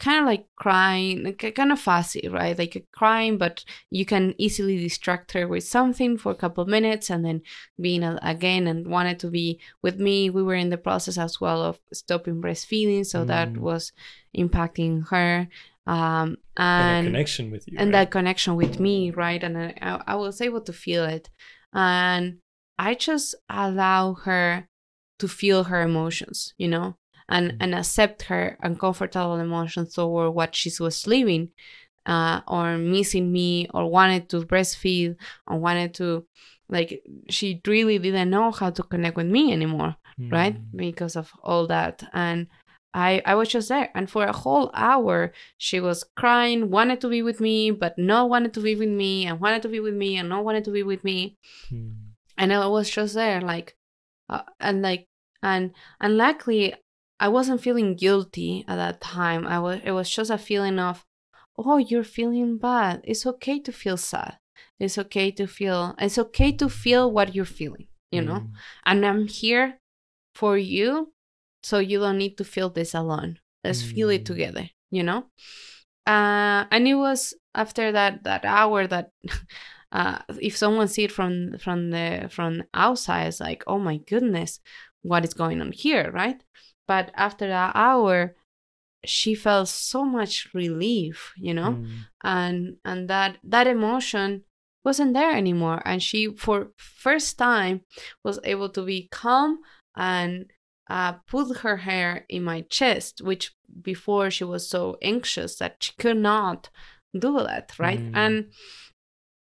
kind of like crying, like, kind of fussy, right? Like crying, but you can easily distract her with something for a couple of minutes, and then being a- again and wanted to be with me. We were in the process as well of stopping breastfeeding, so that Mm. was impacting her. Um, and and connection with you. and right? that connection with me, right? And I I was able to feel it, and I just allow her to feel her emotions, you know, and Mm. and accept her uncomfortable emotions toward what she was living, uh, or missing me, or wanted to breastfeed, or wanted to, like, she really didn't know how to connect with me anymore right Mm. because of all that and i i was just there and for a whole hour she was crying wanted to be with me but not wanted to be with me and wanted to be with me and not wanted to be with me Mm. and i was just there like uh, and like and and luckily i wasn't feeling guilty at that time i was it was just a feeling of oh you're feeling bad it's okay to feel sad it's okay to feel it's okay to feel what you're feeling you know Mm. and I'm here for you, so you don't need to feel this alone. Let's feel it Mm. together, you know. Uh, and it was after that that hour that, uh, if someone see it from from the from outside, it's like, oh my goodness, what is going on here, right? But after that hour, she felt so much relief, you know Mm. and and that that emotion wasn't there anymore and she for first time was able to be calm and uh, put her hair in my chest which before she was so anxious that she could not do that right Mm. and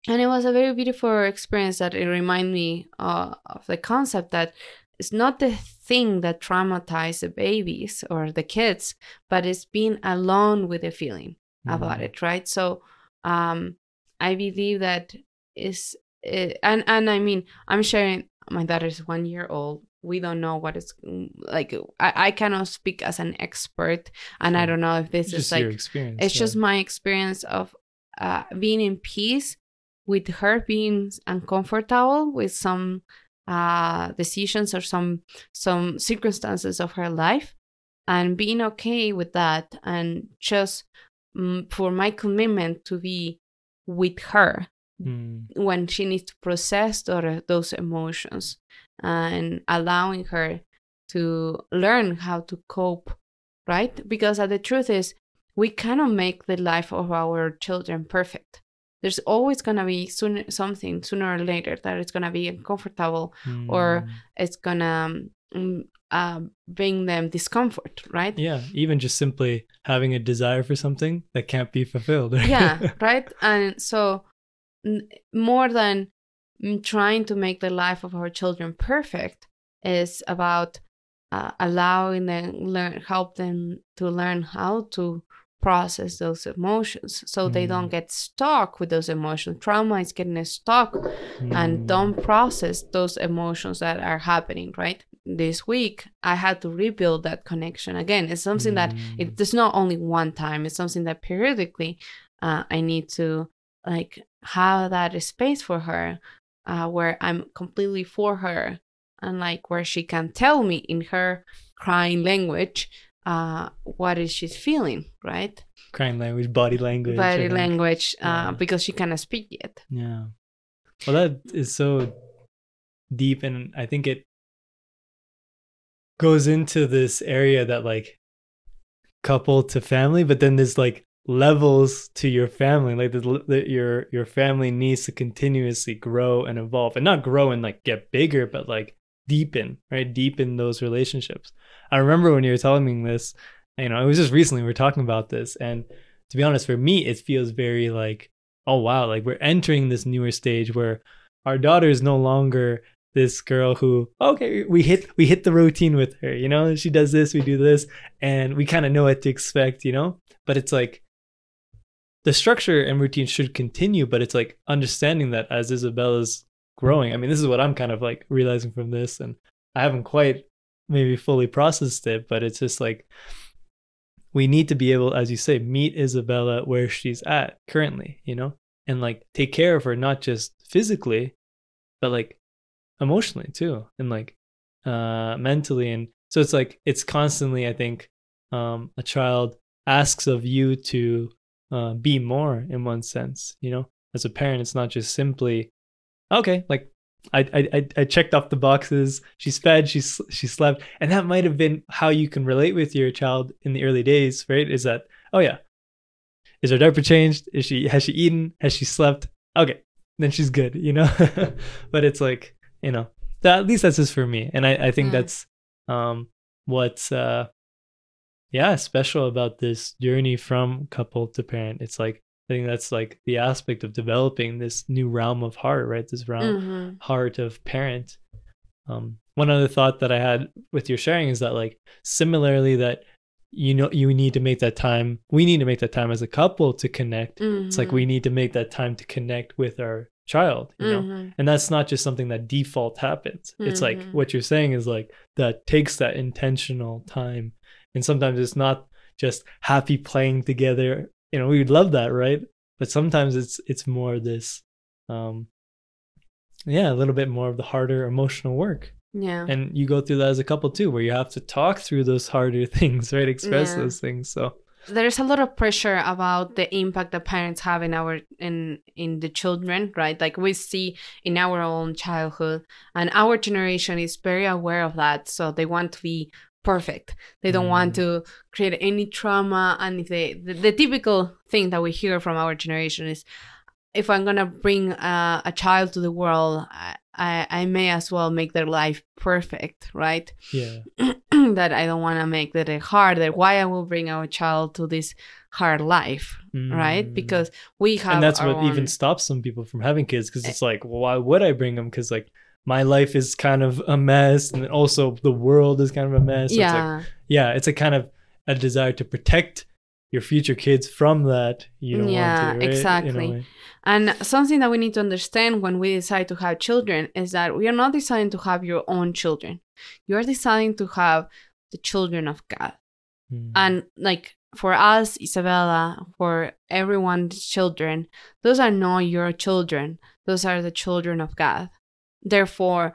and it was a very beautiful experience that it reminded me uh, of the concept that it's not the thing that traumatized the babies or the kids but it's being alone with the feeling about Mm. it right so um i believe that is it, and and i mean i'm sharing my daughter's one year old we don't know what it's mm, like i, I cannot speak as an expert and i don't know if this It's is like experience. it's yeah. just my experience of uh, being in peace with her being uncomfortable with some uh, decisions or some some circumstances of her life and being okay with that and just mm, for my commitment to be with her Mm. when she needs to process those, those emotions and allowing her to learn how to cope right because uh, the truth is we cannot make the life of our children perfect there's always going to be soon, something sooner or later that is going to be uncomfortable or Mm. it's going to um, uh, bring them discomfort right yeah, even just simply having a desire for something that can't be fulfilled. yeah right and so n- more than mm, trying to make the life of our children perfect is about uh, allowing them learn help them to learn how to process those emotions so they don't Mm. get stuck with those emotions trauma is getting stuck and Mm. don't process those emotions that are happening right this week i had to rebuild that connection again it's something that Mm. it, it's not only one time it's something that periodically uh, i need to like have that space for her uh, where i'm completely for her and like where she can tell me in her crying language uh, what is she feeling right crime language, body language. Body language uh, Yeah. because she cannot speak yet Yeah. Well, that is so deep, and I think it goes into this area that like couple to family, but then there's like levels to your family. Like the, the, your your family needs to continuously grow and evolve, and not grow and like get bigger, but like deepen, right? Deepen those relationships. I remember when you were telling me this, you know, it was just recently we were talking about this, and to be honest, for me, it feels very like, oh wow, like we're entering this newer stage where our daughter is no longer this girl who okay we hit we hit the routine with her you know? She does this we do this and we kind of know what to expect you know? But it's like the structure and routine should continue but it's like understanding that as isabella's growing i mean this is what i'm kind of like realizing from this and i haven't quite maybe fully processed it but it's just like we need to be able as you say meet isabella where she's at currently you know? And like take care of her not just physically but like emotionally too and like uh mentally. And so it's like it's constantly i think um a child asks of you to uh be more in one sense you know? As a parent it's not just simply okay like I, I I checked off the boxes. She's fed. She's she slept, and that might have been how you can relate with your child in the early days, right? Is that oh yeah, is her diaper changed? Is she has she eaten? Has she slept? Okay, then she's good, you know. but it's like you know that at least that's just for me and i, I think mm. that's um what's uh yeah special about this journey from couple to parent it's like i think that's like the aspect of developing this new realm of heart right this realm mm-hmm. heart of parent um one other thought that i had with your sharing is that like similarly that you know you need to make that time we need to make that time as a couple to connect mm-hmm. it's like we mm-hmm. need to make that time to connect with our child you know mm-hmm. and that's not just something that default happens mm-hmm. it's like mm-hmm. what you're saying is like that takes that intentional time and sometimes it's not just happy playing together you know we would love that right? But sometimes it's it's more this um yeah a little bit more of the harder emotional work. Yeah. And you go through that as a couple too where you have to talk through those harder things right? Express yeah. those things so. There's a lot of pressure about the impact that parents have in our in in the children right? Like we see in our own childhood and our generation is very aware of that. So they want to be perfect they don't mm. want to create any trauma and if they the, the, typical thing that we hear from our generation is if i'm gonna bring uh, a child to the world I, I, I may as well make their life perfect right yeah that I don't want to make that hard. That why I will bring our child to this hard life, mm. right? Because we have, and that's what own... even stops some people from having kids because it's like, well, why would I bring them? Because like my life is kind of a mess, and also the world is kind of a mess. So yeah, it's like, yeah, it's a kind of a desire to protect your future kids from that. You don't yeah, want to, right? exactly. And something that we need to understand when we decide to have children is that we are not deciding to have your own children. You are deciding to have the children of God. Mm. And like for us, Isabella, for everyone's children, those are not your children. Those are the children of God. Therefore,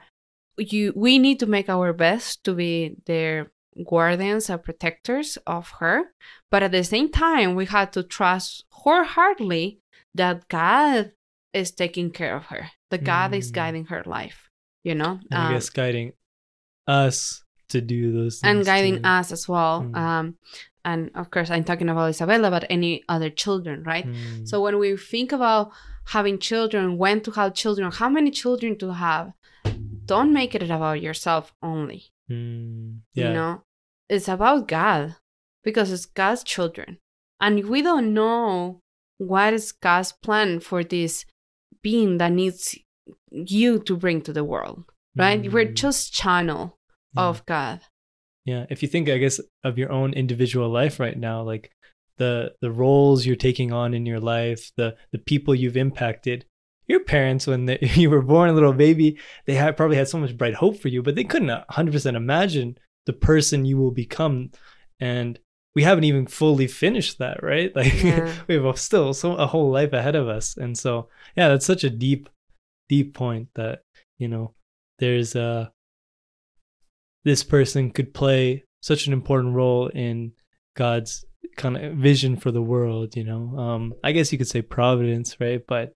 you we need to make our best to be their guardians and protectors of her. But at the same time, we have to trust wholeheartedly that God is taking care of her. That God mm. is guiding her life. You know? And um, I guess guiding us to do those things. and guiding too. us as well mm. um and of course i'm talking about isabella but any other children right mm. so when we think about having children when to have children how many children to have don't make it about yourself only mm. yeah. you know it's about god because it's god's children and we don't know what is god's plan for this being that needs you to bring to the world right we're mm. just channel yeah. of God. Yeah, if you think, I guess, of your own individual life right now, like the the roles you're taking on in your life, the the people you've impacted. Your parents, when they, you were born, a little baby, they had probably had so much bright hope for you, but they couldn't 100% imagine the person you will become. And we haven't even fully finished that, right? Like yeah. we have still so a whole life ahead of us. And so, yeah, that's such a deep, deep point that you know there's a this person could play such an important role in God's kind of vision for the world, you know. Um I guess you could say providence, right? But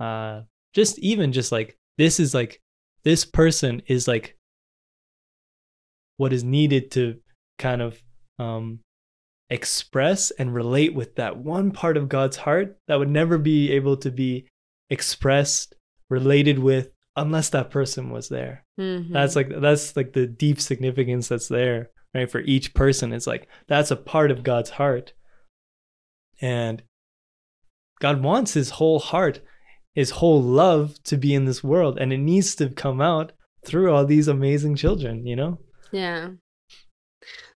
uh just even just like this is like this person is like what is needed to kind of um express and relate with that one part of God's heart that would never be able to be expressed, related with unless that person was there. Mm-hmm. That's like that's like the deep significance that's there, right? For each person, it's like that's a part of God's heart. And God wants his whole heart, his whole love to be in this world. And it needs to come out through all these amazing children, you know? Yeah.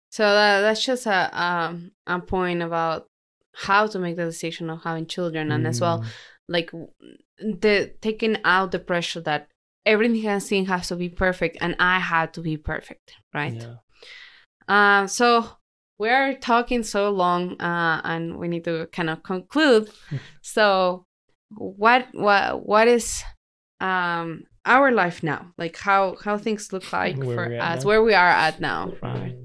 So that, that's just a um, a point about how to make the decision of having children, and as well, Mm. like the taking out the pressure that everything has thing has to be perfect, and I had to be perfect, right? Yeah. Uh, so we're talking so long, uh, and we need to kind of conclude. so, what what what is um our life now? Like how how things look like Where for us, now? where we are at now, right?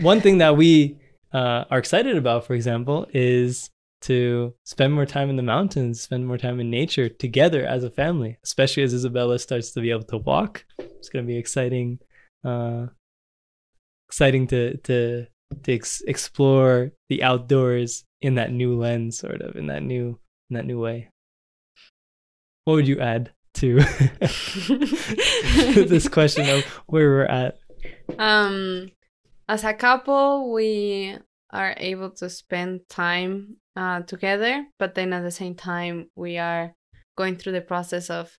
One thing that we uh, are excited about, for example, is to spend more time in the mountains, spend more time in nature together as a family, especially as Isabella starts to be able to walk. It's going to be exciting, uh, exciting to to to ex- explore the outdoors in that new lens, sort of in that new in that new way. What would you add to this question of where we're at? um as a couple we are able to spend time uh, together but then at the same time we are going through the process of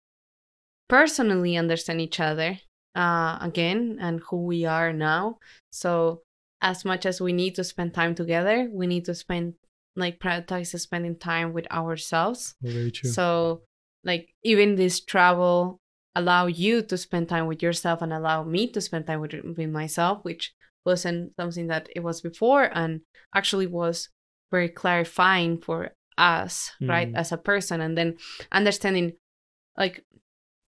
personally understand each other uh, again and who we are now so as much as we need to spend time together we need to spend like prioritize spending time with ourselves Very true. so, like, even this travel allow you to spend time with yourself and allow me to spend time with, with myself, which wasn't something that it was before and actually was very clarifying for us, right, Mm. as a person. And then understanding, like,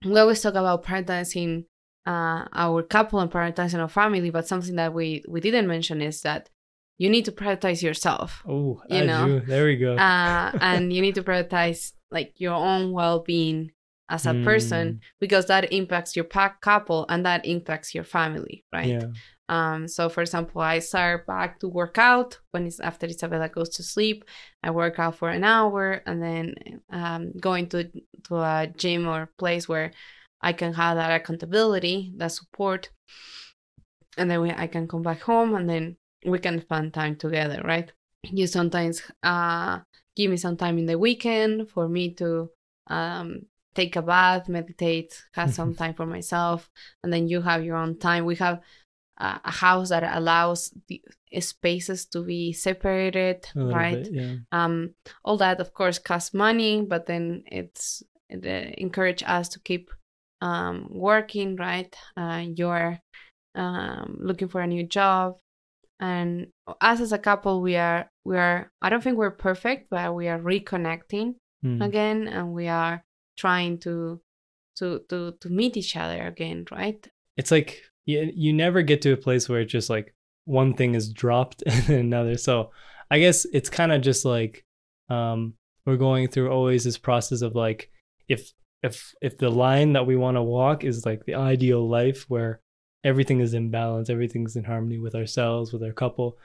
we always talk about prioritizing uh, our couple and prioritizing our family, but something that we, we didn't mention is that you need to prioritize yourself Oh, you I know, do. There we go. uh, and you need to prioritize like your own well-being as a Mm. person because that impacts your pack couple and that impacts your family right Yeah. um so for example i start back to work out when it's after isabella goes to sleep i work out for an hour and then um going to to a gym or place where i can have that accountability that support and then we, i can come back home and then we can spend time together right? You sometimes uh give me some time in the weekend for me to um take a bath meditate have some time for myself and then you have your own time. We have uh, a house that allows the spaces to be separated right bit, yeah. um all that of course costs money but then it's it uh, encourage us to keep um working right uh you're um looking for a new job and us as a couple we are we are i don't think we're perfect but we are reconnecting Mm. again and we are trying to to to to meet each other again right It's like you, you never get to a place where it's just like one thing is dropped and another. So I guess it's kind of just like um, we're going through always this process of like if if if the line that we want to walk is like the ideal life where everything is in balance, everything's in harmony with ourselves, with our couple.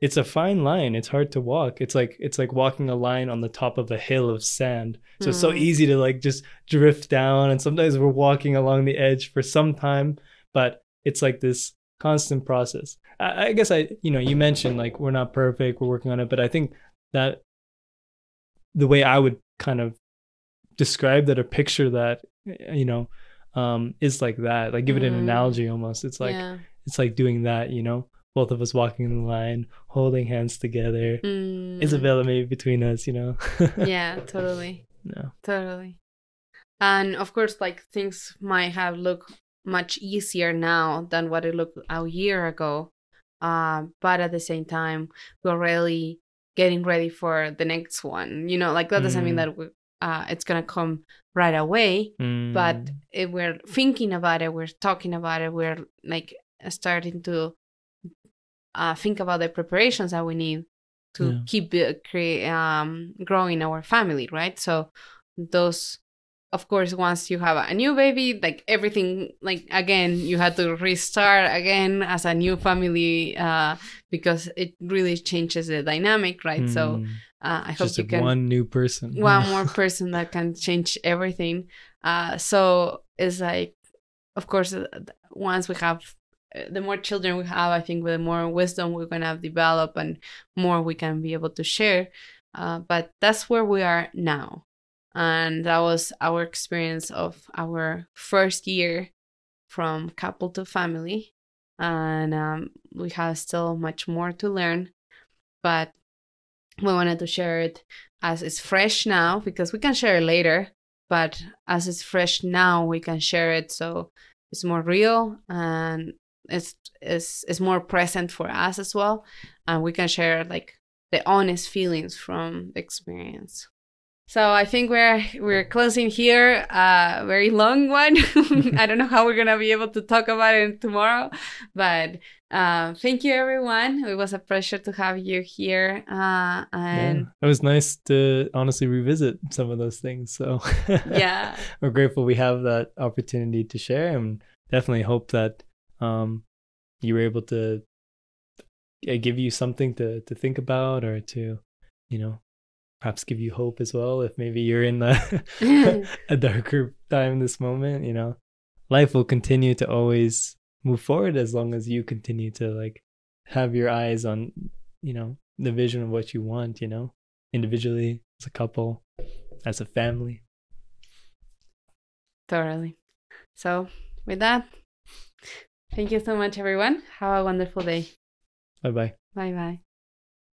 It's a fine line. It's hard to walk. It's like it's like walking a line on the top of a hill of sand. So it's so Mm. easy to like just drift down and sometimes we're walking along the edge for some time, but it's like this constant process. I, I guess I you know, you mentioned like we're not perfect, we're working on it, but I think that the way I would kind of describe that or picture that you know um is like that like give it an Mm. analogy almost it's like yeah it's like doing that you know both of us walking in the line holding hands together Mm. isabella maybe between us you know yeah totally no Totally. And of course, like things might have looked much easier now than what it looked a year ago. Uh, but at the same time, we're really getting ready for the next one. You know, like that doesn't mean Mm. that we, uh, it's gonna come right away. But Mm, if we're thinking about it, we're talking about it, we're like starting to uh, think about the preparations that we need to Yeah. keep uh, crea- um, growing our family, right? So those, of course, once you have a new baby, like everything, like again, you had to restart again as a new family uh, because it really changes the dynamic, right? So mm, uh, I hope you can one new person one more person that can change everything. Uh, so it's like, of course, uh, once we have, uh, the more children we have, I think the more wisdom we're gonna develop and more we can be able to share. uh, but that's where we are now and that was our experience of our first year from couple to family. And um, we have still much more to learn but we wanted to share it as it's fresh now because we can share it later but as it's fresh now we can share it so it's more real and it's it's, it's more present for us as well. And we can share like the honest feelings from the experience so I think we're we're closing here a very long one. I don't know how we're gonna be able to talk about it tomorrow, but uh, thank you everyone. It was a pleasure to have you here, uh, and yeah. it was nice to honestly revisit some of those things. So yeah, we're grateful we have that opportunity to share, and definitely hope that um, you were able to give you something to to think about or to you know perhaps give you hope as well if maybe you're in a, a darker time in this moment you know? Life will continue to always move forward as long as you continue to like have your eyes on you know the vision of what you want you know individually as a couple as a family. Thoroughly so with that thank you so much everyone. Have a wonderful day. Bye bye bye bye